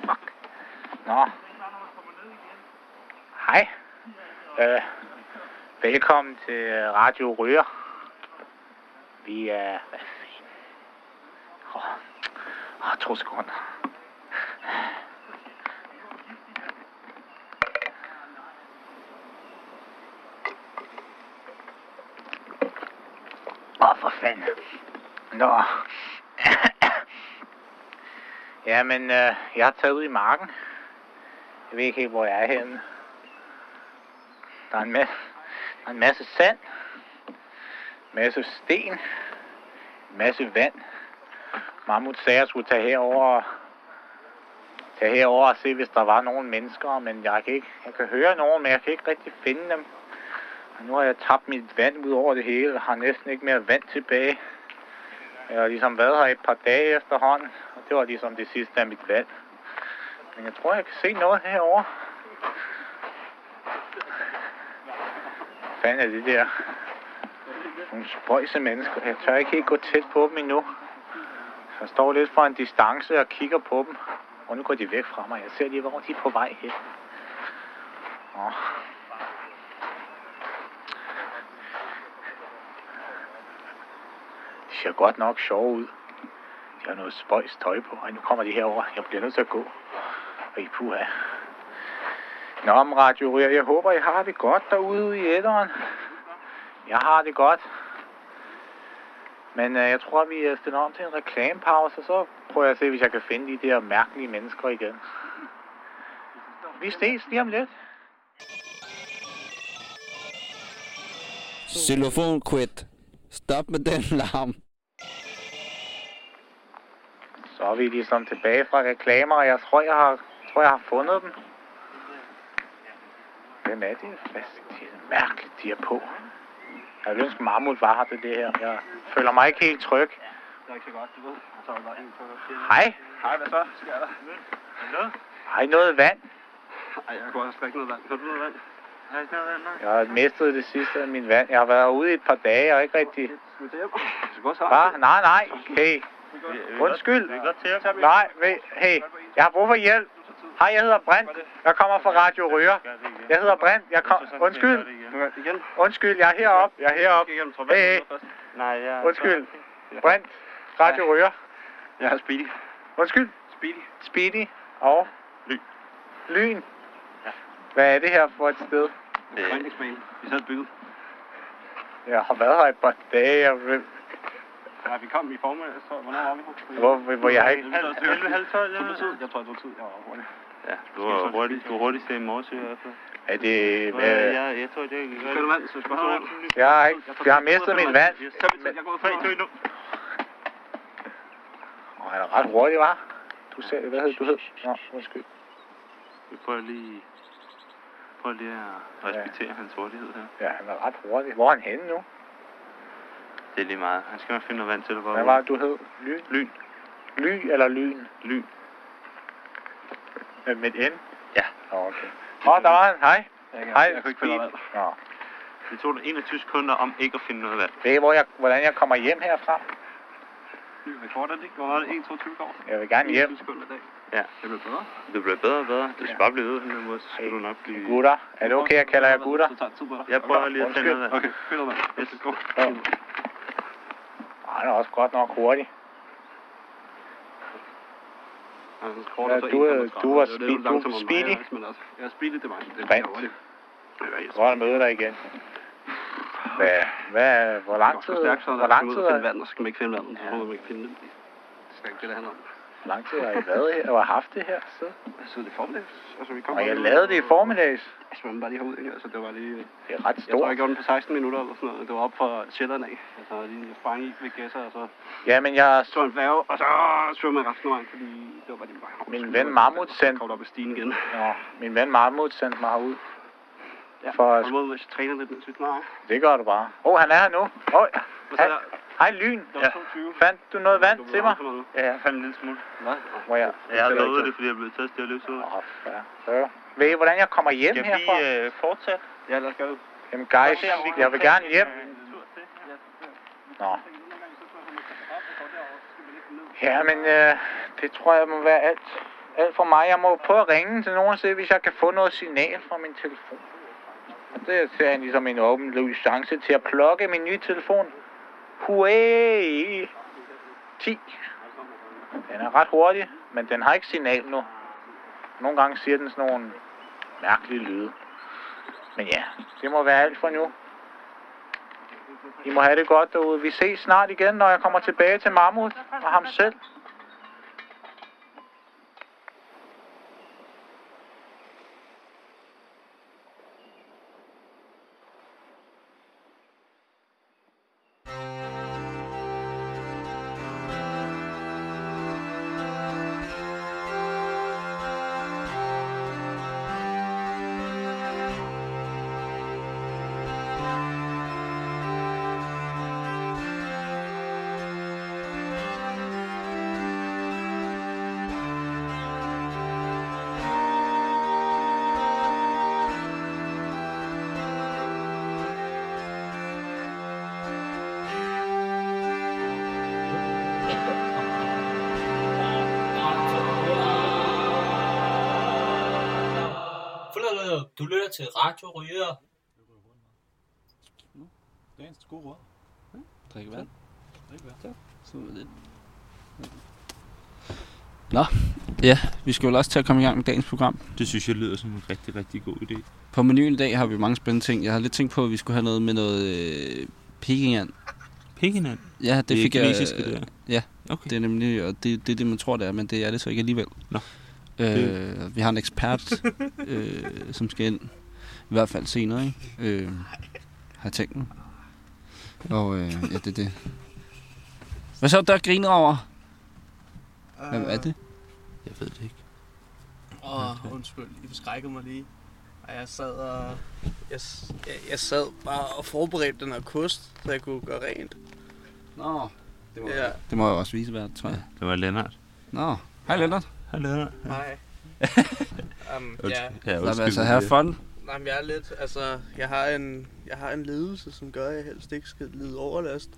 Fuck. Nå. Hej. Øh, velkommen til øh, Radio Røger. Vi er... Hvad fanden? Åh, oh, to sekunder. Åh, oh, for fanden. Nå. Jamen, øh, jeg har taget ud i marken. Jeg ved ikke helt, hvor jeg er henne. Der er en masse, der er en masse sand. En masse sten. En masse vand. Mammut sagde, at jeg skulle tage herover og tage herover og se, hvis der var nogen mennesker, men jeg kan ikke, jeg kan høre nogen, men jeg kan ikke rigtig finde dem. Og nu har jeg tabt mit vand ud over det hele, og har næsten ikke mere vand tilbage. Jeg har ligesom været her et par dage efterhånden, og det var ligesom det sidste af mit valg. Men jeg tror, jeg kan se noget herovre. Hvad er det der? Nogle spøjse mennesker. Jeg tør ikke helt gå tæt på dem endnu. Jeg står lidt fra en distance og kigger på dem. Og nu går de væk fra mig. Jeg ser lige, hvor de er på vej hen. Åh. Ser godt nok sjov ud. De har noget spøjs tøj på. Ej, nu kommer de herover. Jeg bliver nødt til at gå. Og i puha. Nå, men Radio Ryger, jeg håber, I har det godt derude i æderen. Jeg har det godt. Men øh, jeg tror, vi er stiller om til en reklamepause, og så prøver jeg at se, hvis jeg kan finde de der mærkelige mennesker igen. Vi ses lige om lidt. Xylofon quit. Stop med den larm. Så er vi ligesom tilbage fra reklamer, og jeg tror, jeg har, tror, jeg har fundet dem. Hvem er det? Hvad det er mærkeligt, de er på. Jeg ville ønske, Mammut var her til det her. Jeg føler mig ikke helt tryg. Det er ikke så godt, du ved. Så der en Hej. Hej, hvad så? Sker der? Noget? Hej, noget vand. Ej, jeg kunne også drikke noget vand. Har du noget vand? Jeg har mistet det sidste af min vand. Jeg har været ude i et par dage, og ikke rigtig... Hvad? Nej, nej. Hey. Undskyld. Nej, ved, hey. Jeg har brug for hjælp. Hej, jeg hedder Brent. Jeg kommer fra Radio Røger. Jeg hedder Brent. Jeg kom... Undskyld. Det. Undskyld, jeg er heroppe. Jeg er heroppe. Hey, hey. Undskyld. Brent. Radio Røger. Jeg har Speedy. Undskyld. Speedy. Speedy. Og? Lyn. Lyn. Hvad er det her for et sted? Foreningsbane. Vi sad bygget. Jeg har været her et par dage. Jeg. Ja, vi kom i formiddag, så hvornår var vi her? Hvor, hvor jeg har ikke... Halv, halv, halv tolv, ja. Jeg tror, det var tid. Jeg var hurtig. Ja, du var hurtigt, du var hurtigst i morges i hvert fald. Er det... Øh, Øh, ja, jeg tror, det er Skal du vand, så skal du jeg har ikke... Jeg har mistet mit vand. Så vi til. Jeg går ud fra en nu. Åh, han er ret hurtig, var. Du ser... Hvad hed du hed? Nå, undskyld. Vi prøver lige, prøver lige at respektere hans hurtighed her. Ja, han er ret hurtig. Hvor er han henne nu? Det er lige meget. Han skal nok finde noget vand til dig. Hvad var det, du hed? Lyn? Lyn. Ly eller lyn? Lyn. Med, et N? Ja. Nå, okay. Åh, der var han. Hej. Hej, Jeg kunne ikke finde vand. Nå. Det tog dig 21 sekunder om ikke at finde noget vand. Ved I, hvor jeg, hvordan jeg kommer hjem herfra? Ny rekord, er det ikke? Hvor var det? 1,22 går? Jeg vil gerne hjem. 21 sekunder i dag. Ja. Det blev bedre. Du bliver bedre og bedre. Du skal Ja. bare blive ved på den her måde, så skal Hey, du nok blive... Gutter. Er det okay, jeg kalder jer gutter? Det. Jeg prøver lige at finde noget vand. Okay, find noget vand. Yes. Go. Ja. Han er også godt nok hurtig. Altså, Ja, så du er- 1,35. du var speed- du er speedy. altså, Jeg er speedy, det mig. Det hurtigt. Godt at møde dig igen. Hvad, hvad, hvor lang tid, Så stærk, så er hvor der lang skal tid, ud og er, finde vand, og så skal man ikke finde vandet. Så Ja. må man ikke finde det. Det er ikke det, det handler om. hvor lang tid har I været her og haft det her sted? Altså, det formiddags. Altså, vi kom Og jeg bare- lavede det i formiddags. Altså, man var lige herude, ikke? Altså, det var lige... Det er ret Jeg tror, stort. jeg gjorde den på 16 minutter eller sådan noget. Det var op fra Sjælland af. Altså, lige jeg sprang i ved Gæsser, og så Ja, men jeg, så en færge, og så svømmede jeg resten af vejen, fordi det var bare lige vej. Min ven Mammut sendte- Kom op ad stigen igen. nå, min ven Marmut sendte mig herud. Ja, For- jeg træner lidt, vi snakker. Det gør du bare. Åh, oh, han er her nu. Åh, oh, så hej, Lyn. Ja. 22. Fandt du noget vand Du til mig? Ja, Jeg fandt en lille smule. Hvad? må jeg? Jeg har lovet det, fordi jeg blev testet og løbet ud. Åh. Så, ved I, hvordan jeg kommer hjem Skal herfra? vi øh, fortsætte? Ja, lad os gøre det. Jamen, guys, jeg vil gerne hjem. Nå. Ja, men øh, det tror jeg må være alt, alt for mig. Jeg må prøve at ringe til nogen og se, hvis jeg kan få noget signal fra min telefon. Og det ser jeg ligesom en åbenløs chance til at plukke min nye telefon. Huawei 10. Den er ret hurtig, men den har ikke signal nu. Nogle gange siger den sådan nogle mærkelige lyde. Men ja, det må være alt for nu. I må have det godt derude. Vi ses snart igen, når jeg kommer tilbage til Mammut og ham selv. Til Radio Ryger. Dagens gode råd. Drikke vand. Drikke vand. Så er det. Nå, ja, vi skal jo også til at komme i gang med dagens program. Det synes jeg lyder som en rigtig, rigtig god idé. På menuen i dag har vi mange spændende ting. Jeg har lidt tænkt på, at vi skulle have noget med noget øh, pekingand. Pekinan? Ja, det, Det er fik jeg... det der? Ja, Okay. det er nemlig, og det, det er det, man tror, det er, men det er det så ikke alligevel. Nå. Øh, vi har en ekspert, øh, som skal ind, i hvert fald senere, ikke? Øh, har jeg tænkt mig. Og øh, ja, det er det. Hvad så, der griner over? Hvad er det? Jeg ved det ikke. Åh, oh, undskyld, I forskrækkede mig lige. Og jeg sad og... Jeg, jeg, jeg sad bare og forberedte den her kost, så jeg kunne gøre rent. Nå, det må, Ja, det må jeg også vise været, tror jeg. Det var Lennart. Nå, hej Lennart. Hej Lennart. hej. um, ja, Ja, Ja, undskyld, altså, have fun. Nej, men jeg er lidt... Altså, jeg har en, jeg har en ledelse, som gør, at jeg helst ikke skal lide overlast.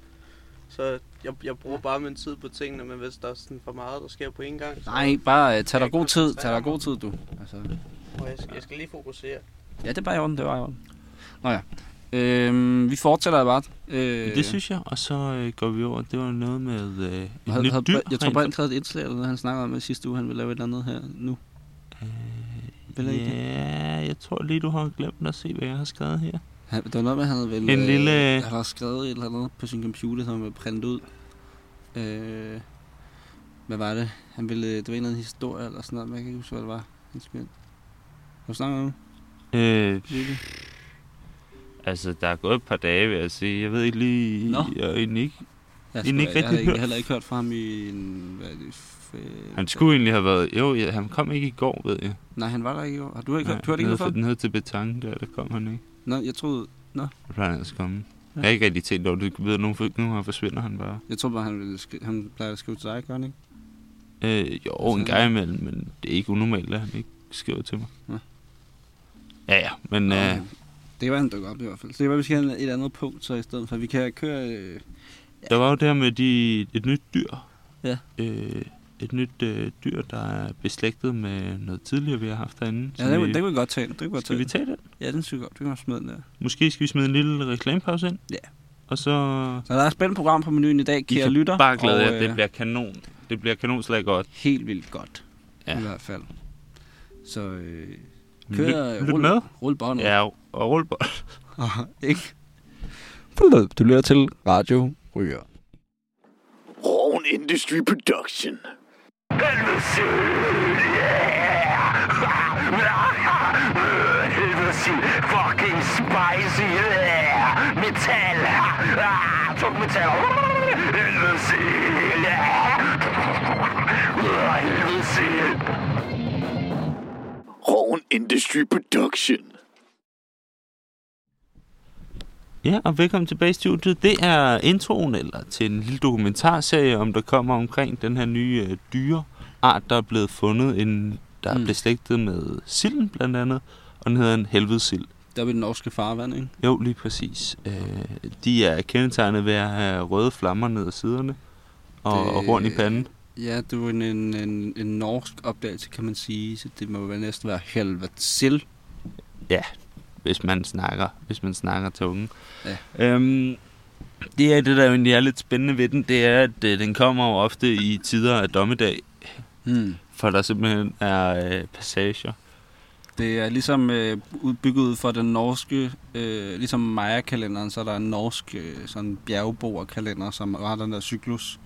Så jeg, jeg bruger bare min tid på tingene, men hvis der er sådan for meget, der sker på en gang... Så, Nej, bare uh, tag dig god tid. Tag dig god tid, du. Altså, Og jeg, skal, jeg skal lige fokusere. ja, det er bare i orden, det var i orden. Nå ja. Øhm, vi fortsætter bare. Øh, Det synes jeg, og så øh, går vi over. Det var noget med øh, et havde, nyt havde, dyr. jeg tror, rent Brent havde et indslag, eller noget, han snakkede om i sidste uge, han ville lave et eller andet her nu. Vil jeg ikke det? Ja, jeg tror lige, du har glemt at se, hvad jeg har skrevet her. Han, det var noget med, han havde vel... En lille- Øh, han har skrevet et eller andet på sin computer, som han ville printe ud. Øh, hvad var det? Han ville... Det var en eller anden historie eller sådan noget, men jeg kan ikke huske, hvad det var. Han skulle... Har du snakket om det? Øh, Lille? altså, der er gået et par dage, vil jeg sige. Jeg ved ikke lige... Nå. Jeg er ikke... Jeg, skulle, ikke jeg, jeg, rigtig har ikke, hørt. heller ikke hørt fra ham i en... Hvad er det? F- Han skulle egentlig have været... Jo, ja, han kom ikke i går, ved jeg. Nej, han var der ikke i år. Har du ikke, Nej, du har ikke for? nede til Betang, der, der kom han ikke. Nå, jeg troede... Der plejer han at komme. Ja. Jeg har ikke rigtig tænkt over det. Du ved, nu, nu her forsvinder han bare. Jeg tror bare, han, ville han plejer at skrive til dig, gør han ikke? Øh, jo, en Altså- gang imellem, men det er ikke unormalt, at han ikke skriver til mig. Nå. Ja, ja, men Nå, øh, Det var han dukke op i hvert fald. Så det var, vi skal have et andet punkt, så i stedet for. Vi kan køre... Øh, der var jo der med de, et nyt dyr. Ja. Øh, et nyt øh, dyr, der er beslægtet med noget tidligere, vi har haft derinde. ja, det, vi, det kan vi godt tage. Det kan vi godt skal vi tage. den? Ja, den synes jeg godt. Det kan vi smide den der. Måske skal vi smide en lille reklamepause ind? Ja. Og så... Så der er et spændende program på menuen i dag, I kære kan lytter. bare glæde jer, og, det øh, bliver kanon. Det bliver kanonslag godt. Helt vildt godt. Ja. I hvert fald. Så øh, Lyt, kør... lyt rul, med. Rul båndet. Ja, og rulle på. ikke? Du lytter til Radio Ryger. Ron Industry Production. Helvede fucking spicy yeah. metal. Ah, tung metal. Helvede Helvede Industry Production. Ja, og velkommen tilbage i studiet. Det er introen eller til en lille dokumentarserie, om der kommer omkring den her nye øh, dyreart, der er blevet fundet, en, der Mm. er beslægtet med silden blandt andet, og den hedder en helvedesild. Der er ved den norske farvand, ikke? Jo, lige præcis. Øh, de er kendetegnet ved at have røde flammer ned ad siderne, og, Det- og horn i panden. Ja, det var en, en, en, en norsk opdagelse, kan man sige. Så det må vel næsten være helvede sild. hvis man snakker, hvis man snakker tungen. Ja. Øhm, det er det, der jo egentlig er lidt spændende ved den, det er, at øh, den kommer jo ofte i tider af dommedag, Hmm. for der simpelthen er øh, passager. Det er ligesom øh, ud- bygget ud for den norske, øh, ligesom Maya-kalenderen, så er der en norsk øh, sådan bjergboerkalender, som har den der cyklus.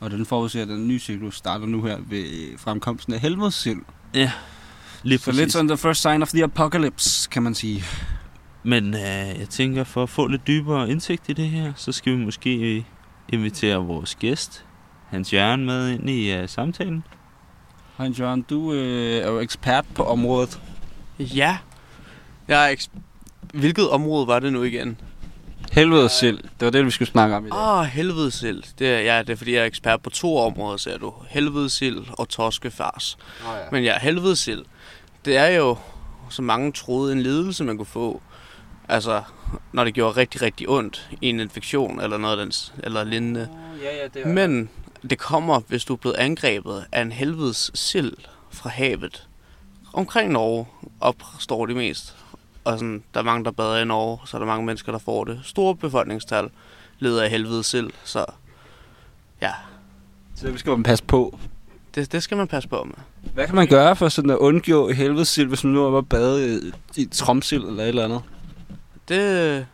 Og den forudser, at den nye cyklus starter nu her ved fremkomsten af helvedesild. Lige Så lidt sådan the first sign of the apocalypse, kan man sige. Men øh, jeg tænker, for at få lidt dybere indsigt i det her, så skal vi måske invitere vores gæst, Hans Jørgen, med ind i øh, samtalen. Hej Jørgen, du øh, er jo ekspert på området. Ja. Jeg er eks- Hvilket område var det nu igen? Helvedesild, det var det, vi skulle snakke om i dag. Åh, oh, helvedesild. Det er, ja, det er fordi, jeg er ekspert på to områder, ser du. Helvedesild og torskefars. Oh, ja. Men ja, helvedesild, det er jo, som mange troede, en lidelse, man kunne få. Altså, når det gjorde rigtig, rigtig ondt i en infektion eller noget af den, s- eller lignende. ja, ja, det Men det kommer, hvis du er blevet angrebet af en helvedes sild fra havet. Omkring Norge opstår det mest. Og sådan, der er mange, der bader i Norge, så er der mange mennesker, der får det. Store befolkningstal lider af helvedes sild, så ja, Så det skal man passe på. det, det skal man passe på med. Hvad kan man gøre for sådan at undgå helvedesild, hvis man nu er og bade i, i tromsild eller et eller andet? Det,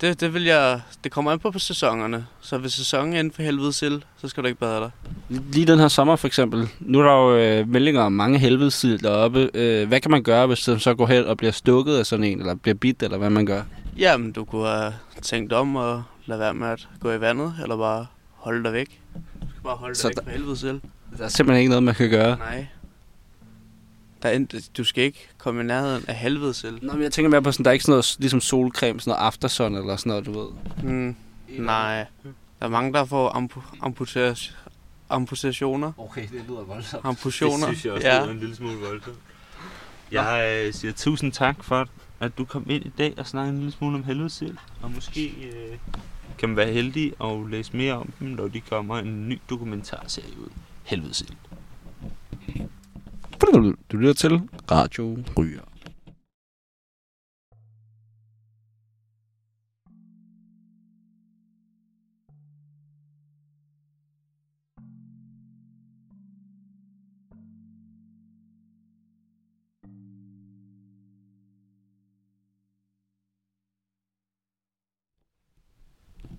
det, det vil jeg... Det kommer an på på sæsonerne. Så hvis sæsonen er inden for helvedes sild, så skal du ikke bade der. Lige den her sommer for eksempel. Nu er der jo øh, meldinger om mange helvedesild deroppe. Øh, hvad kan man gøre, hvis den så går hen og bliver stukket af sådan en, eller bliver bidt, eller hvad man gør? Jamen, du kunne have tænkt om og lade være med at gå i vandet, eller bare holde dig væk. Du skal bare holde dig Så væk der- fra helvedes sild. Der er simpelthen ikke noget, man kan gøre. Nej. Der er, du skal ikke komme i nærheden af helvedes sild. Nå, men jeg tænker mere på sådan, der er ikke sådan noget ligesom solcreme, sådan noget aftersun eller sådan noget, du ved. Hmm. Nej. Der er mange, der får ampu- amputation- amputationer. Okay, det lyder voldsomt. Amputioner. Det synes jeg også ja. ja. en lille smule voldsomt. Jeg øh, siger tusind tak for, at du kom ind i dag og snakkede en lille smule om helvedesild. Og måske øh, kan man være heldig og læse mere om dem, når de kommer en ny dokumentarserie ud. Helvedesild. Du lytter til Radio Ryger.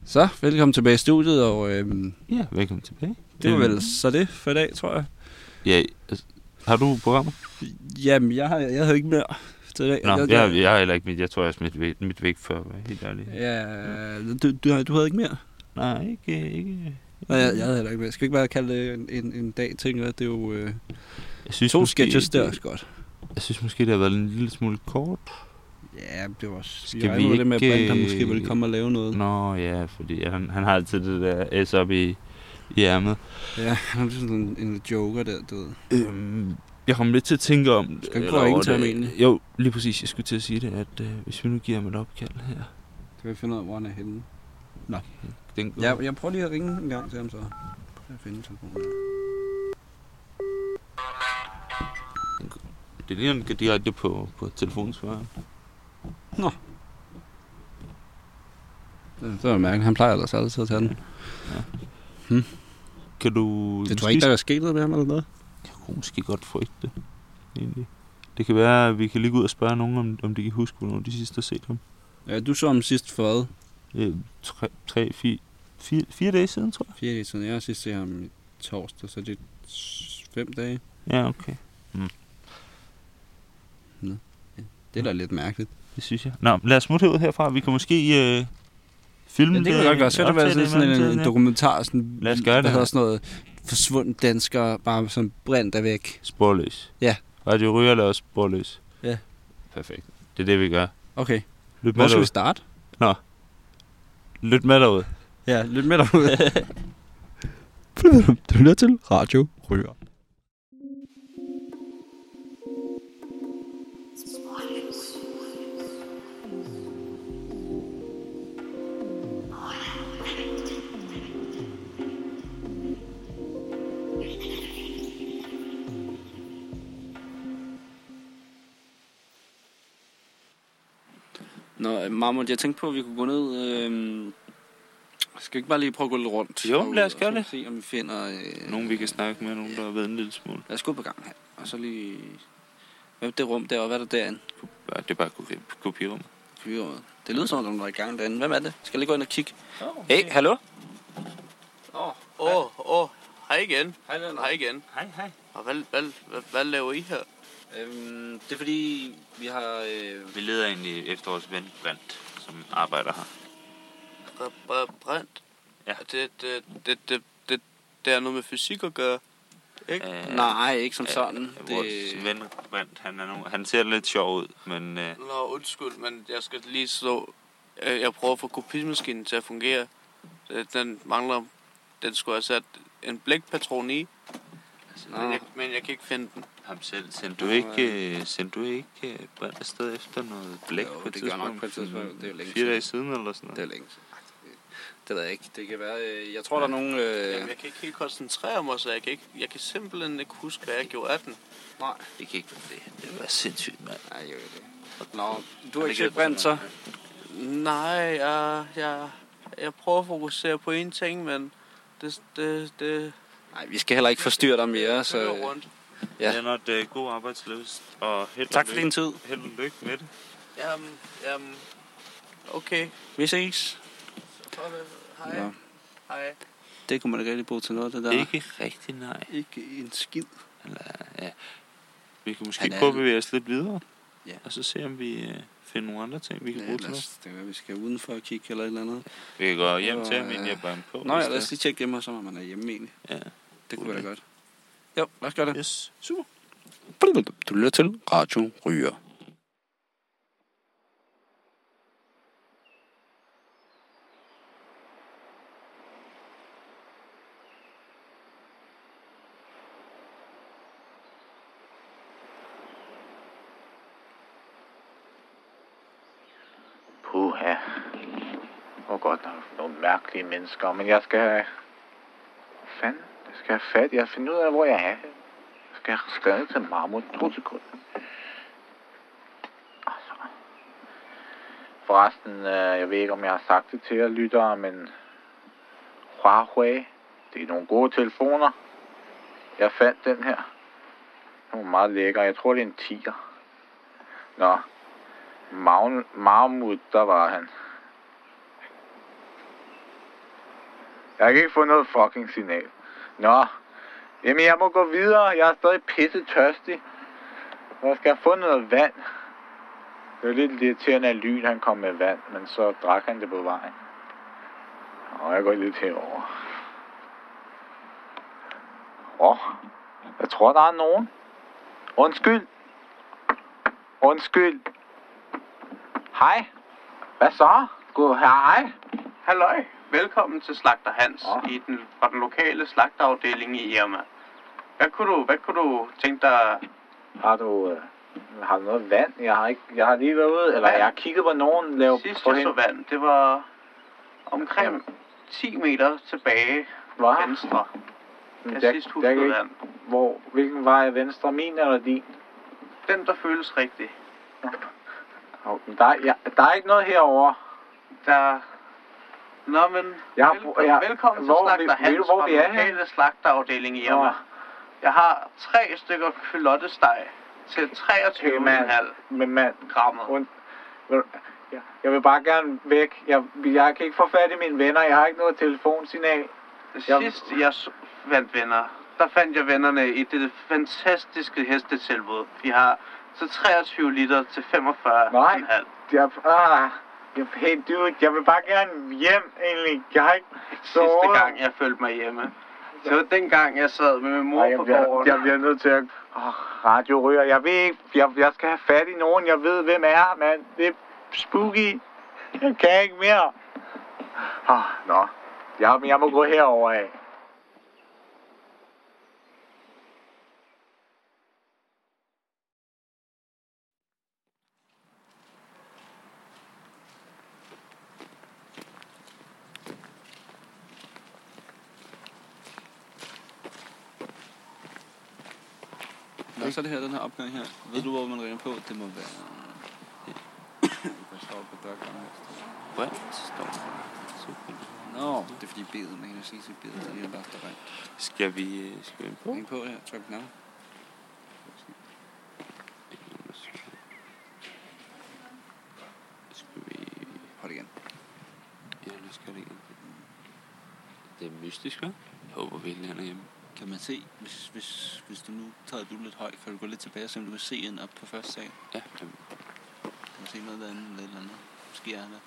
Så, velkommen tilbage i studiet, og øhm, Ja, velkommen tilbage. det var vel så det for i dag, tror jeg. Ja, har du programmer? Jamen, jeg, har, jeg havde ikke mere til dag. Nå, jeg, jeg, jeg har heller ikke mit. Jeg tror, jeg smidt væk, mit væk før, helt ærlig. Ja, du, du, du havde ikke mere? Nej, ikke, ikke. Nej, jeg, jeg havde heller ikke mere. Skal vi ikke bare kalde det en, en, en dag, tænker jeg. Det er jo øh, Jeg synes, to måske, sketches, det er også godt. Jeg synes måske, det har været en lille smule kort. Ja, det var. Skal vi med det med, at ikke, Brent han måske øh, vil komme og lave noget. Nå ja, fordi han, han har altid det der S op i, i ærmet. Ja, han er sådan en, en joker der, du ved. Øhm, jeg kom lidt til at tænke om... Skal ikke eller prøve at egentlig? Jo, lige præcis. Jeg skulle til at sige det, at øh, hvis vi nu giver ham et opkald her... Kan vi finde ud af, hvor han er henne? Den går. Ja, jeg prøver lige at ringe en gang til ham så. Jeg finder telefonen. Det ligner, den går direkte på, på telefonsvaren. Det, det var mærkeligt. Han plejer ellers altid at tage den. Kan du... Det tror jeg ikke, der er sket noget med ham eller noget. Jeg kunne måske godt frygte det, egentlig. Det kan være, at vi kan lige gå ud og spørge nogen, om, om de kan huske, hvornår de sidst har set ham. Ja, du så ham sidst for hvad? Øh, tre, tre fire, fire, fire dage siden, tror jeg. Fire dage siden. Jeg har sidst set ham i torsdag, så det er fem dage. Ja, okay. Det er da lidt mærkeligt. Det synes jeg. Nå, lad os smutte ud herfra. Vi kan måske øh, filme Ja, det kan godt være. Så det være sådan, sådan en, en dokumentar, sådan, Lad os gøre det her. sådan noget, forsvundet danskere, bare sådan brændt er væk. Sporløs. Ja. Radio Ryger laver sporløs. Ja. Perfekt. Det er det, vi gør. Okay, Lyt hvor med skal vi starte? Lyt med derude. Ja, lidt med derude. du lytter til Radio Ryger. Nå, Marmot, jeg tænkte på, at vi kunne gå ned... Øh, skal vi ikke bare lige prøve at gå lidt rundt? Jo, lad os gøre det. Se, om vi finder... Øh, Nogen, vi kan snakke med, nogen, der har været en lille smule. Lad os gå på gang her. Og så lige... Hvad er det rum der, og hvad er der derinde? Ja, det er bare kopi- kopirum. Fyrrummet. Det lyder som om, der er i gang derinde. Hvem er det? Skal jeg lige gå ind og kigge? Hey, hallo? Åh, åh, åh. Hej igen. Hej. Hej igen. Hej, hej. Og hvad, hvad, hvad, hvad laver I her? Øhm, det er fordi, vi har... Øh, Vi leder egentlig efter vores ven Brandt, som arbejder her. Br- br- Brændt? Ja. Det, det, det, det, det, det er noget med fysik at gøre. Ikke? Øh, nej, ikke som sådan. Øh, vores ven Brandt, han, er nogen, han ser lidt sjov ud, men øh, Nå, undskyld, men jeg skal lige slå... Øh, Jeg prøver at få kopimaskinen til at fungere. Øh, Den mangler... Den skulle have sat en blækpatron i, altså, men jeg, men jeg kan ikke finde den. Ham selv, sendte du ikke, øh, sendte du ikke øh, Brandt afsted efter noget blæk Jo, på et det gør nok tidspunkt? på et tidspunkt. Det er jo længe Fire siden. dage siden eller sådan Det noget. er længe siden. Det ved jeg ikke. Det kan være... Øh, jeg tror, der er nogen... Øh, Jamen, jeg kan ikke helt koncentrere mig, så jeg kan, ikke, jeg kan simpelthen ikke huske, hvad jeg gjorde af den. nej. Det kan ikke være det. Det var sindssygt, mand. Nej, jo det. Nå, du har det ikke set brændt, så? Nej, jeg, jeg, jeg prøver at fokusere på én ting, men det, det, det Nej, vi skal heller ikke forstyrre dig mere, så... kører rundt. Ja. Ja. Lennart, øh, god arbejdsløst, og held og Tak for lykke- din tid. Held og lykke med det. Jamen, jamen, okay. Vi ses. Hej. Nå, Hej. det kunne man ikke rigtig bruge til noget, det der. Ikke rigtig, nej. Ikke en skid. Eller, ja. Vi kan måske Han er- prøve at bevæge os lidt videre. Ja. Og så se, om vi øh, finder nogle andre ting, vi kan Ja, bruge til noget. det kan være, vi skal udenfor og kigge eller et eller andet. Vi kan gå hjem til ham, Og, inden øh, jeg bare på. Nå ja, hvis lad os lige tjekke hjemme, så man er hjemme egentlig. Ja. Det kunne være godt. Jo, lad os gøre det. Yes, super. Du lytter til Radio Ryger. Puha. Hvor godt nok nogle mærkelige mennesker, men jeg skal have... Fanden, jeg skal have fat. Jeg finder ud af, hvor jeg er. Jeg skal have skrevet til Marmor. To sekunder. Altså. Forresten, øh, jeg ved ikke, om jeg har sagt det til jer lyttere, men Huawei, det er nogle gode telefoner. Jeg fandt den her. Den var meget lækker. Jeg tror, det er en 10'er. Nå, Magne, Marmut, der var han. Jeg kan ikke få noget fucking signal. Nå, jamen jeg må gå videre. Jeg er stadig pisse tørstig. Jeg skal have fundet noget vand. Det var lidt irriterende, at Lyn han kom med vand, men så drak han det på vejen. Og jeg går lidt herover. Åh, oh, jeg tror, der er nogen. Undskyld. Undskyld. Hej. Hvad så? Gud, hej. Halløj. Velkommen til Slagter Hans Åh. i den, fra den lokale slagterafdeling i Irma. Hvad kunne du, hvad kunne du tænke dig? Har du, øh, har du noget vand? Jeg har, ikke, jeg har lige været ude, eller jeg har kigget på nogen lave Sidst på jeg så vand, det var omkring 10 meter tilbage Hvad? venstre. Jeg der- sidst der ikke- vand. Hvor, hvilken vej er venstre? Min eller din? Den, der føles rigtig. Men Der, er- ja, der er ikke noget herover. Der... Nå, men Jeg har- velkommen, jeg- velkommen til Slagter Hans hvor fra den er lokale slagterafdeling i Irma. Nå. Jeg har tre stykker kylottesteg til Hey, 23,5 Men mand, grammer. und, du, jeg, vil bare gerne væk. Jeg, jeg kan ikke få fat i mine venner. Jeg har ikke noget telefonsignal. Det Jeg- sidste, jeg fandt venner, der fandt jeg vennerne i det fantastiske hestetilbud. Vi har så 23 liter til 45,5. Nej. Jeg, ah, jeg, hey dude, jeg vil bare gerne hjem egentlig. Jeg har ikke sovet. Sidste gang, jeg følte mig hjemme. Det var dengang, jeg sad med min mor Ej, jeg, på bliver, gården. jeg bliver nødt til at... Oh, radioryger. Jeg ved ikke... Jeg, jeg skal have fat i nogen. Jeg ved, hvem er, mand. Det er spooky. Jeg kan ikke mere. Oh, nå. Jeg, jeg må gå herover af. Nå, så er det her, den her opgang her. Ved du, hvor man ringer på? Det må være... Der står på dørgangen. Brent står der. Nå, det er fordi bedet, man kan sige til bedet, så er bare står rent. Skal vi, øh, skal vi på? Hæng på her, tryk på navn. Skal vi... Hold igen. Ja, nu skal det igen. Det er mystisk, hva'? Jeg håber virkelig, han er hjemme. Kan man se, hvis, hvis, hvis du nu tager du lidt højt, kan du gå lidt tilbage og se, om du kan se ind op på første sal? Ja, jamen, Kan du se noget derinde eller et eller andet? Måske er der.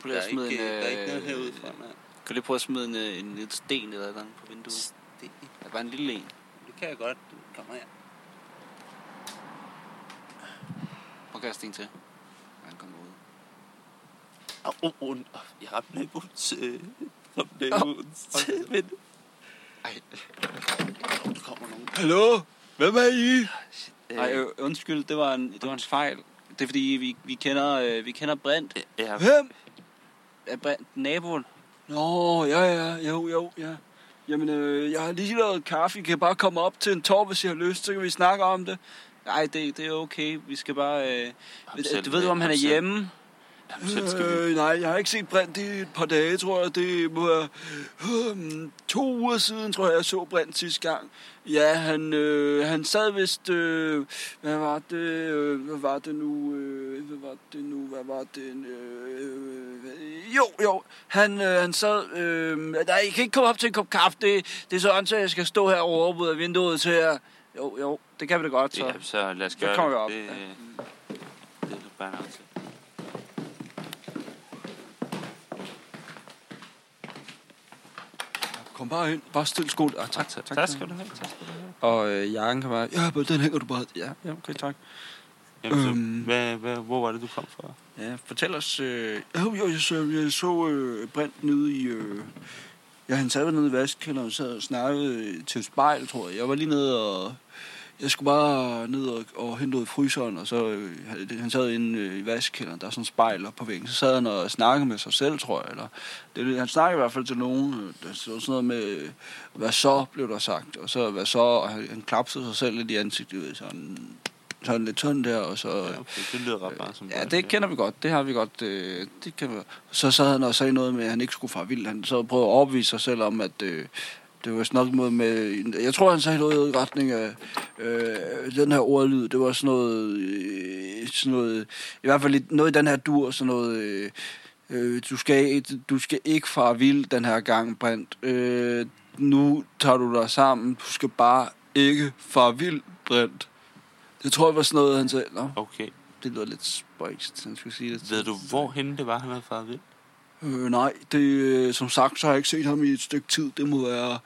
Prøv lige at smide ikke, en, der er ikke noget øh, herude fra, nej. Kan du lige prøve at smide en, øh, en lille sten eller et eller andet på vinduet? Sten. Ja, bare en lille en. Det kan jeg godt. Kommer her. Prøv at kaste en til. Han kommer ud. Au, oh, oh, oh, jeg ramte naboens... Øh, ramte naboens oh. Ej. Der kommer nogen. Hallo? Hvem er I? Øh, Nej, øh, undskyld, det var en, det var en fejl. Det er fordi, vi, vi kender, øh, vi kender Brent. Ja, Hvem? Er Brent naboen? Nå, ja, ja, jo, jo, ja. Jamen, øh, jeg har lige lavet kaffe. I kan bare komme op til en tår, hvis I har lyst, så kan vi snakke om det. Nej, det, det er okay. Vi skal bare... Øh, du ved du, om han er hjemme? Jamen, selv skal vi... Øh, nej, jeg har ikke set Brint i et par dage, tror jeg. Det være øh, to uger siden, tror jeg, jeg så Brint sidste gang. Ja, han, øh, han sad vist... Øh, hvad var det? Øh, hvad var det nu? Øh, hvad var det nu? Hvad var det? Øh, jo, jo. Han, øh, han sad... Øh, nej, I kan ikke komme op til en kop kaffe. Det, det er sådan, så jeg skal stå her over ud af vinduet til jer. Jo, jo, det kan vi da godt, så. Ja, så lad os Så gøre kommer vi op, Det, ja. det er bare til. Kom bare ind. Bare stil skoen. Ah, tak, tak, tak. Tak skal du have. Tak skal du have. Og øh, jakken kan bare... Ja, den hænger du bare... Ja, ja, okay, tak. Jamen, så, Øhm. hvad, hvad, hvor var det, du kom fra? Ja, fortæl os... Øh... Jo, jo, jeg så, jeg så øh, Brent nede i... Øh... Ja, han sad nede i vaskekælderen og sad og snakkede til et spejl, tror jeg. Jeg var lige nede og... Jeg skulle bare ned og, og hente noget i fryseren, og så øh, han- sad inde øh, i vaskekælderen, der er sådan en spejl på væggen. Så sad han og snakkede med sig selv, tror jeg. Eller, det, han snakkede i hvert fald til nogen. øh, Der stod sådan noget med, øh, hvad så, blev der sagt. Og så, hvad så, og han, han klapsede sig selv lidt i ansigtet, ved, sådan, sådan lidt tynd der, og så... Ja, okay, det lyder ret meget som Ja, det kender vi godt. Det har vi godt. Øh, det kan vi. Så sad han og sagde noget med, at han ikke skulle fare vild. Han så prøvede at overbevise sig selv om, at øh, det var sådan noget med... Jeg tror, han sagde noget i retning af øh, den her ordlyd. Det var sådan noget... Øh, sådan noget I hvert fald noget i den her dur. Sådan noget... Øh, øh, du, skal, du skal ikke fare vild den her gang, Brent. Øh, nu tager du dig sammen. Du skal bare ikke fare vild, Brent. Det tror jeg var sådan noget, han sagde. Nå, Okay. det lyder lidt spøjst, han skulle sige det. Ved du, hvorhen det var, han havde faret vild? Øh, nej, det, øh, som sagt, så har jeg ikke set ham i et stykke tid. Det må være...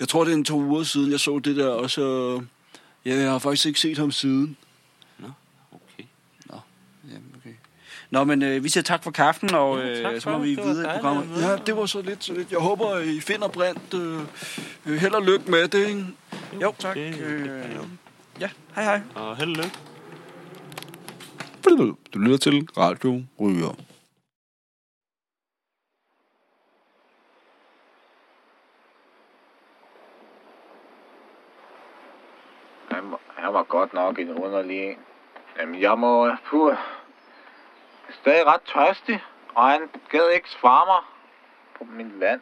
Jeg tror, det er en to uger siden, jeg så det der, og så... Ja, jeg har faktisk ikke set ham siden. Okay. Ja, okay. Nå, men øh, vi siger tak for kaffen, og Ja, øh, tak så må vi det. Videre i programmet. Ja, det var så lidt, så lidt. Jeg håber, I finder brændt. Øh, øh, held og lykke med det, ikke? Jo, tak. Det, det Øh, jo. ja, hej hej. Og held og lykke. Du lytter til Radio Ryger. Han, var- godt nok en underlig en. Jamen, jeg må... Puh, stadig ret tørstig, og han gad ikke svare mig på min vand.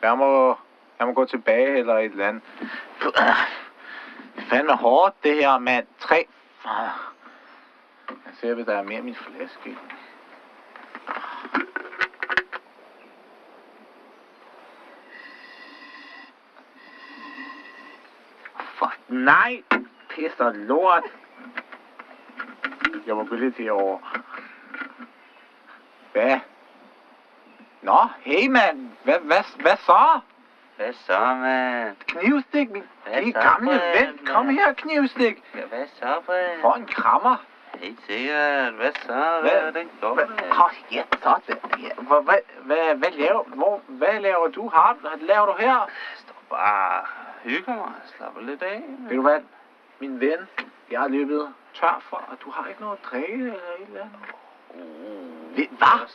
Så jeg må, jeg må gå tilbage eller et eller andet. Puh, Det er fandme hårdt, det her, mand. Tre... Jeg ser, hvis der er mere min flaske. For nej! Pis og lort! Jeg må gå lidt herover. Hvad? Nå, hey mand! Hvad, hvad, hvad så? Hvad så, mand? Knivstik, min min gamle ven. Kom mand? her, knivstik. Ja, hvad så, Brian? For en krammer. Helt sikkert. Hvad så? Hvad, er det mand? Kom her, sådan. Ja, hvad, hvad, hvad, hvad, laver, hvor, hvad laver du? Hvad laver du her? Står bare hygger mig. Slapper lidt af. Ved du hvad, min ven, jeg har løbet tør for, og du har ikke noget at drikke eller et eller andet. Ved- Hvad?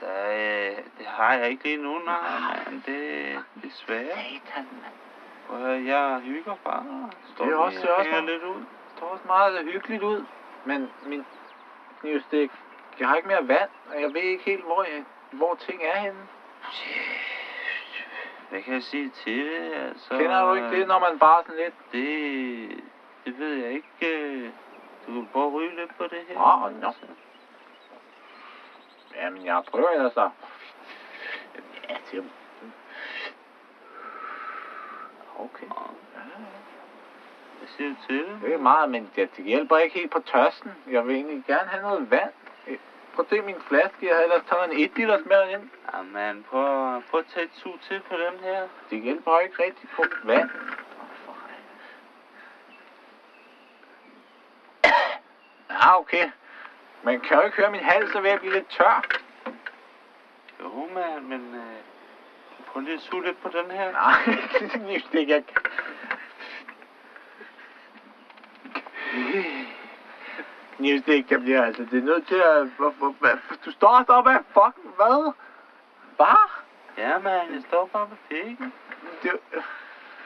Der, øh, det har jeg ikke lige nu, nej, mand. Det, det er svært. Satan, mand. At Jeg hygger bare. Står Det er også- det er og også lidt ud. Det ser også meget hyggeligt ud. Men min knivstik, jeg har ikke mere vand, og jeg ved ikke helt, hvor, jeg, hvor ting er henne. Hvad kan jeg sige til det? Altså, Kender du ikke det, når man bare sådan lidt... Det, det ved jeg ikke. øh. Du kan prøve at ryge lidt på det her. Åh, nå. altså. Jamen, jeg prøver ellers så. Ja, er... Okay. Ja, Hvad siger du til det? det er meget, men det, det hjælper ikke helt på tørsten. Jeg vil egentlig gerne have noget vand. Prøv at se min flaske. Jeg har ellers taget en 1 liters med ind. Jamen, prøv, prøv at tage et sug til på den her. Det hjælper ikke rigtig på vand. Ja, okay. Men kan jo ikke høre min hals er ved at blive lidt tør. Jo, mand, men øh, prøv lige at suge lidt på den her. Nej, det er ikke. Knivstik, jeg bliver altså, det er nødt til at... Hvor, hvor, hvad, du står og står med fucking hvad? Hvad? Ja, mand, jeg står bare på pikken. Det,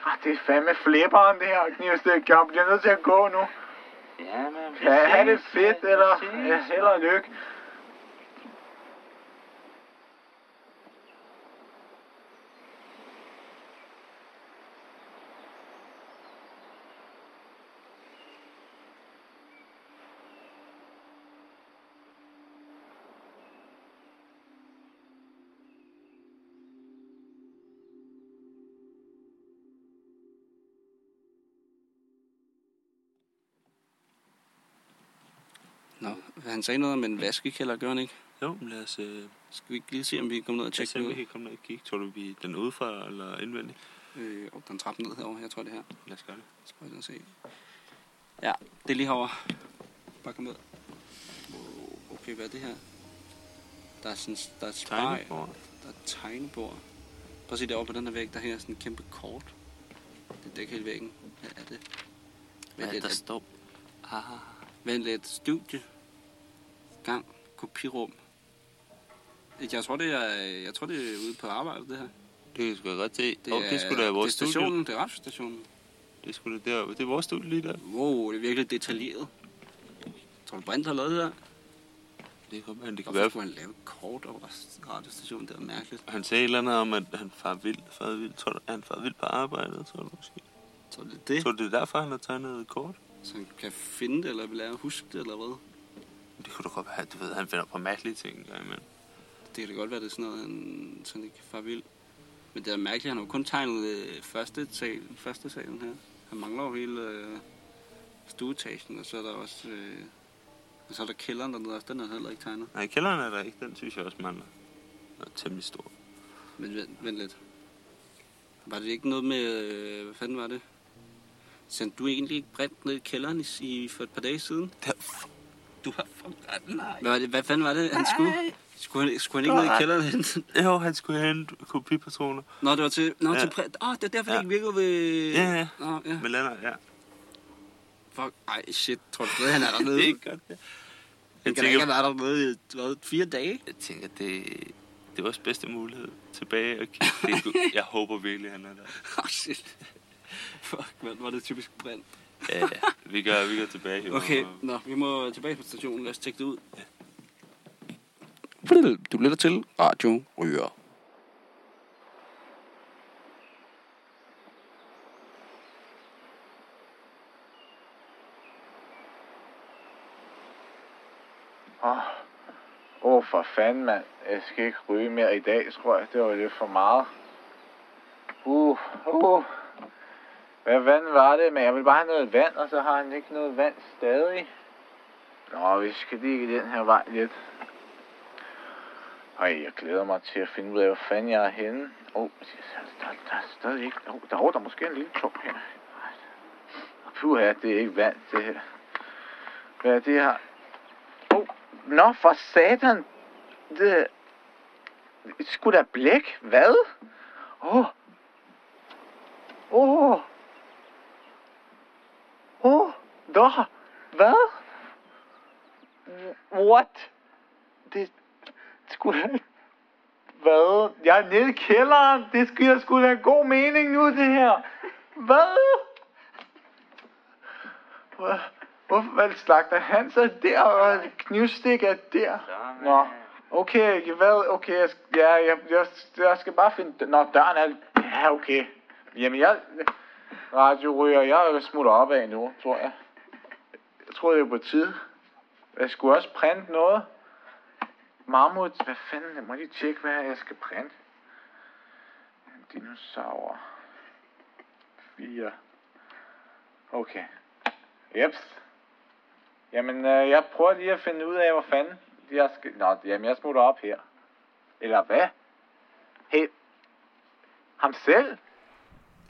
ah, det er fandme flipperen, det her knivstik. Jeg bliver nødt til at gå nu. Ja, Kan jeg have det fedt, eller ja, held og lykke? Han sagde noget om en vaskekælder, gør han ikke? Jo, men lad os, øh, Skal vi ikke lige se, om vi kan komme ned og tjekke tjekke se, om det vi ud? kan komme ned og kigge. Tror du, vi er den udefra eller indvendig? Øh, og den trappe ned herovre, jeg tror det er her. Lad os gøre det. Så prøv lige at se. Ja, det er lige herovre. Bare kom ned. Okay, hvad er det her? Der er sådan, der er et spejl. Tegnebord. Der er et tegnebord. Prøv at se derovre på den her væg, der hænger sådan en kæmpe kort. Det dækker hele væggen. Hvad er det? Hvad er det, der lidt, står? Ah, vent lidt. Studie. Gang. Kopirum. Jeg tror, det er, jeg tror, det er ude på arbejde, det her. det kan da godt se. Det Og det skulle da vores det er studie. stationen, det er radiostationen. Det skulle da der. Det er vores studie lige der. Wow, det er virkelig detaljeret. Tror du, Brint har lavet det der? Det kan, man, det kan Hvorfor være, skulle han lave et kort over radiostationen? Det er mærkeligt. han sagde et eller andet om, at han far vild, far vild. Tror du, han far vild på arbejdet, tror du måske? Tror du, det er det? Tror du, det er derfor, han har tegnet et kort? Så han kan finde det, eller vil lære at huske det, eller hvad? Det kunne da godt være, du ved, han finder på mærkelige ting en gang imellem. Det kan da godt være, det er sådan noget, han sådan ikke far vild. Men det er mærkeligt, han har jo kun tegnet øh, første, sal, første salen her. Han mangler jo hele øh, stueetagen, og så er der også... Øh, og så er der kælderen dernede også, den er heller ikke tegnet. Nej, kælderen er der ikke. Den synes jeg også mangler. Den er temmelig stor. Men vent, vent lidt. Var det ikke noget med... Øh, hvad fanden var det? Sendte du egentlig ikke brændt ned i kælderen i, i, for et par dage siden? Du har fucking ret, nej. Hvad, var det, hvad fanden var det, han skulle? Skulle han, skulle han ikke ned i kælderen hen? Jo, han skulle en kopipatroner. Nå, det var til... Nå, Ja. til præ... Åh, oh, det er derfor, Ja. det ikke virkede ved... Ja, ja. Nå, ja. Med lander, ja. Fuck, ej, shit. Tror du han er dernede? Det er ikke godt, ja. Han Jeg kan da ikke tænker, have været dernede i hvad, fire dage. jeg tænker, det, det er vores bedste mulighed. Tilbage og kigge. Det er jeg håber virkelig, han er der. Åh, oh, shit. Fuck, man, var det typisk brændt. Ja, ja. Vi går, vi går tilbage. jo. Okay, nå, vi må tilbage på stationen. Lad os tjekke det ud. Du lytter til Radio Ryger. Åh, oh. oh, for fanden, mand. Jeg skal ikke ryge mere i dag, tror jeg. Det var lidt for meget. Uh, uh. Hvad vand var det? Men jeg vil bare have noget vand, og så har han ikke noget vand stadig. Nå, vi skal lige den her vej lidt. Ej, jeg glæder mig til at finde ud af, hvor fanden jeg er henne. Åh, oh, der, der er stadig ikke... Oh, der, oh, der er måske en lille klump her. Puha, det er ikke vand, det her. Hvad er det her? Oh, nå, for satan. Det... det skulle der blæk? Hvad? Åh. Oh. Åh. Oh. Åh, der. Hvad? What? Det skulle. Hvad? Jeg er nede i kælderen. Det skulle sgu da god mening nu, det her. Hvad? Hvor, Hvorfor slagter han så der, og knivstik er der? Nå, okay, hvad, okay, jeg, ja, jeg, jeg, jeg skal bare finde, nå, døren er, ja, okay. Jamen, jeg, radioryger, jeg smutter op af nu, tror jeg. Jeg tror, det er på tid. Jeg skulle også printe noget. Mammut, hvad fanden, jeg må lige tjekke, hvad jeg skal printe. En dinosaur. 4. Okay. Jeps. Jamen, øh, jeg prøver lige at finde ud af, hvor fanden jeg skal... Nå, jamen, jeg smutter op her. Eller hvad? Hey, ham selv?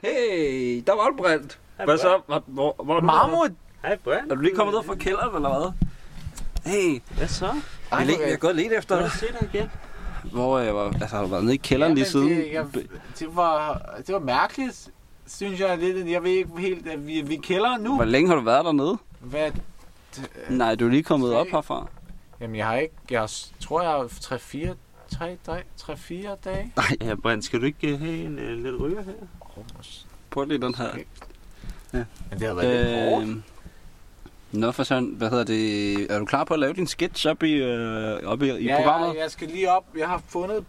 Hey, der var brændt. Hvad så? Hvor, hvor, hvor Mammut! Hej, Brian. Er du lige kommet ud fra kælderen, eller hvad? Hey, Hvad så? jeg, er, jeg er gået lidt efter dig. se dig igen. Hvor jeg var, altså, har du været nede i kælderen lige siden? Det, jeg, det, var, det var mærkeligt, synes jeg lidt. Jeg ved ikke helt, at vi, vi er i kælderen nu. Hvor længe har du været dernede? Hvad? Nej, du er lige kommet op herfra. Jamen, jeg har ikke... Jeg tror, jeg har 3-4 3 dage, 3-4 dage. Ja, Brian, skal du ikke øh, have en uh, lidt ryger her? Prøv lige den her. Men det har været lidt hårdt. Nå for sådan, hvad hedder det? Er du klar på at lave din sketch op i, øh, op i, i Ja, programmet? jeg, jeg skal lige op. Jeg har fundet...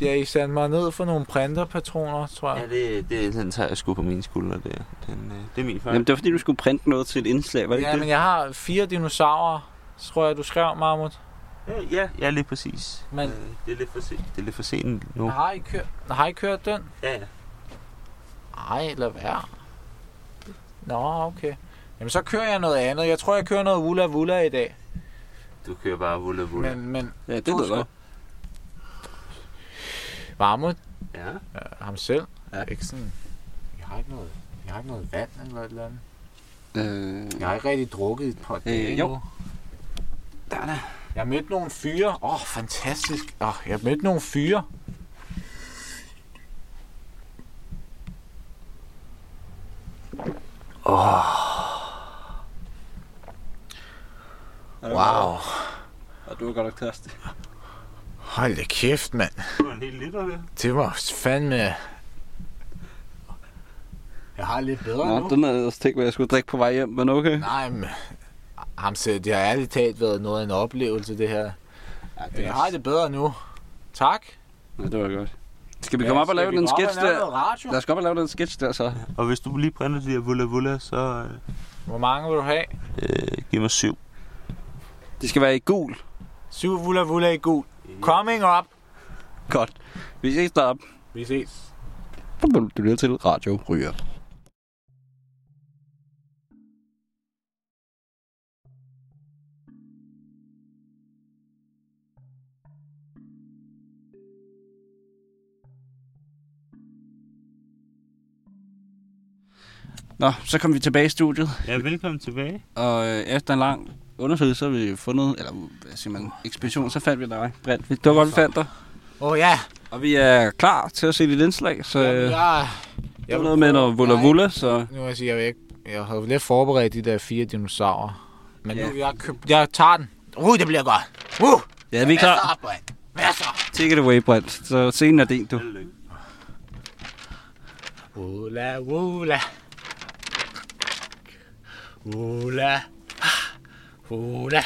Ja, I sendte mig ned for nogle printerpatroner, tror jeg. Ja, det, det, den tager jeg sgu på mine skuldre der. Den, øh, det er min fejl. Jamen, det var fordi, du skulle printe noget til et indslag, var det Ja, ikke men det? jeg har fire dinosaurer, tror jeg, du skrev, Marmut. Ja, ja, ja, lige præcis. Men- Øh, det er lidt for sent. Det er lidt for sent nu. Har I kørt, har I kørt den? Ja, ja. Ej, lad være. Nå, okay. Jamen, så kører jeg noget andet. Jeg tror, jeg kører noget Wula Wula i dag. Du kører bare vulle vulle. Men, men Ja, det ved skal- jeg. Marmut, Ja. øh, ham selv, Ja. er ikke sådan... Jeg har ikke noget, jeg har ikke noget vand eller et eller andet. Øh, Jeg har ikke rigtig drukket i et par dage jo. nu. der er der. Jeg har mødt nogle fyre. Åh, oh, fantastisk. Oh, jeg har mødt nogle fyre. Wow. Og du er godt nok tørstig. Hold da kæft, mand. Det var en hel liter der. Det var fandme... Jeg har lidt bedre Nå, nu. den havde jeg også tænkt, hvad jeg skulle drikke på vej hjem, men okay. Nej, men... Ham selv, det har ærligt talt været noget af en oplevelse, det her. Ja, Jeg har det bedre nu. Tak. Ja, det var godt. Skal vi komme op og lave den sketch der? Lad os op og lave den sketch der, så. Og hvis du lige brænder de her vulle vulle, så Hvor mange vil du have? øh, giv mig syv. Det skal være i gul. Syv Vula Vula i gul. Coming up. Godt. Vi ses deroppe. Vi ses. Du lytter til Radio Ryger. Nå, så kom vi tilbage i studiet, Ja, velkommen tilbage. og øh, efter en lang undersøgelse, så har vi fundet, eller hvad siger man, ekspedition, så fandt vi dig, Brent. Det var godt, vi fandt dig. Åh oh, ja. Og vi er klar til at se dit indslag, så øh, jeg, det var noget med noget vulla vulla, så... Nu vil jeg sige, jeg, vil ikke, jeg havde lidt forberedt de der fire dinosaurer. Men Ja. nu, jeg, køb, jeg tager den. Uh, det bliver godt. Uh, Ja, vi er klar. Hvad så? Hvad så? Take it away, Brent. Så scenen er din, du. Ula, ula. Ula. Ula.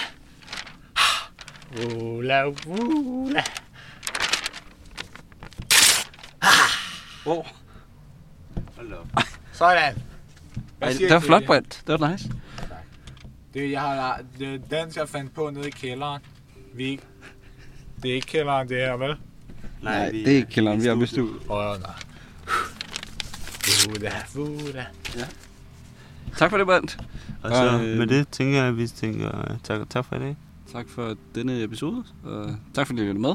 Ula, ula. Oh. Hold da op. Sådan. Ej, det var flot, Brent. Det var nice. Det, jeg har, det er den, jeg fandt på nede i kælderen. Vi det er ikke kælderen, det her, vel? Nej, det er ikke kælderen. Vi i studiet. Åh, oh, nej. Ula, ula. Tak for det, Brent. Og så Øh, med det tænker jeg, at vi tænker øh, tak, tak for i dag. Tak for denne episode. Og tak fordi du lyttede med.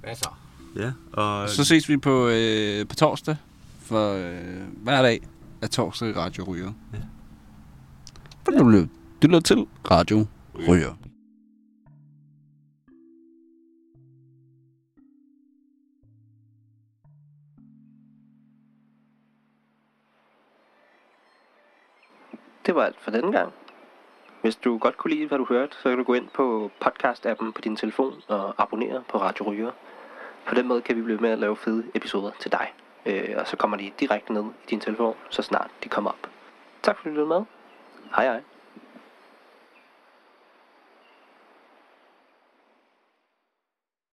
Hvad så? Ja, og Så ses vi på, øh, på torsdag. For øh, hver dag er torsdag i Radio Ryger. Ja. Lytter, du lytter til Radio Ryger. Det var alt for denne gang. Hvis du godt kunne lide, hvad du hørte, så kan du gå ind på podcast-appen på din telefon og abonnere på Radio Ryger. På den måde kan vi blive med at lave fede episoder til dig. Øh, og så kommer de direkte ned i din telefon, så snart de kommer op. Tak fordi du lyttede med. Hej hej.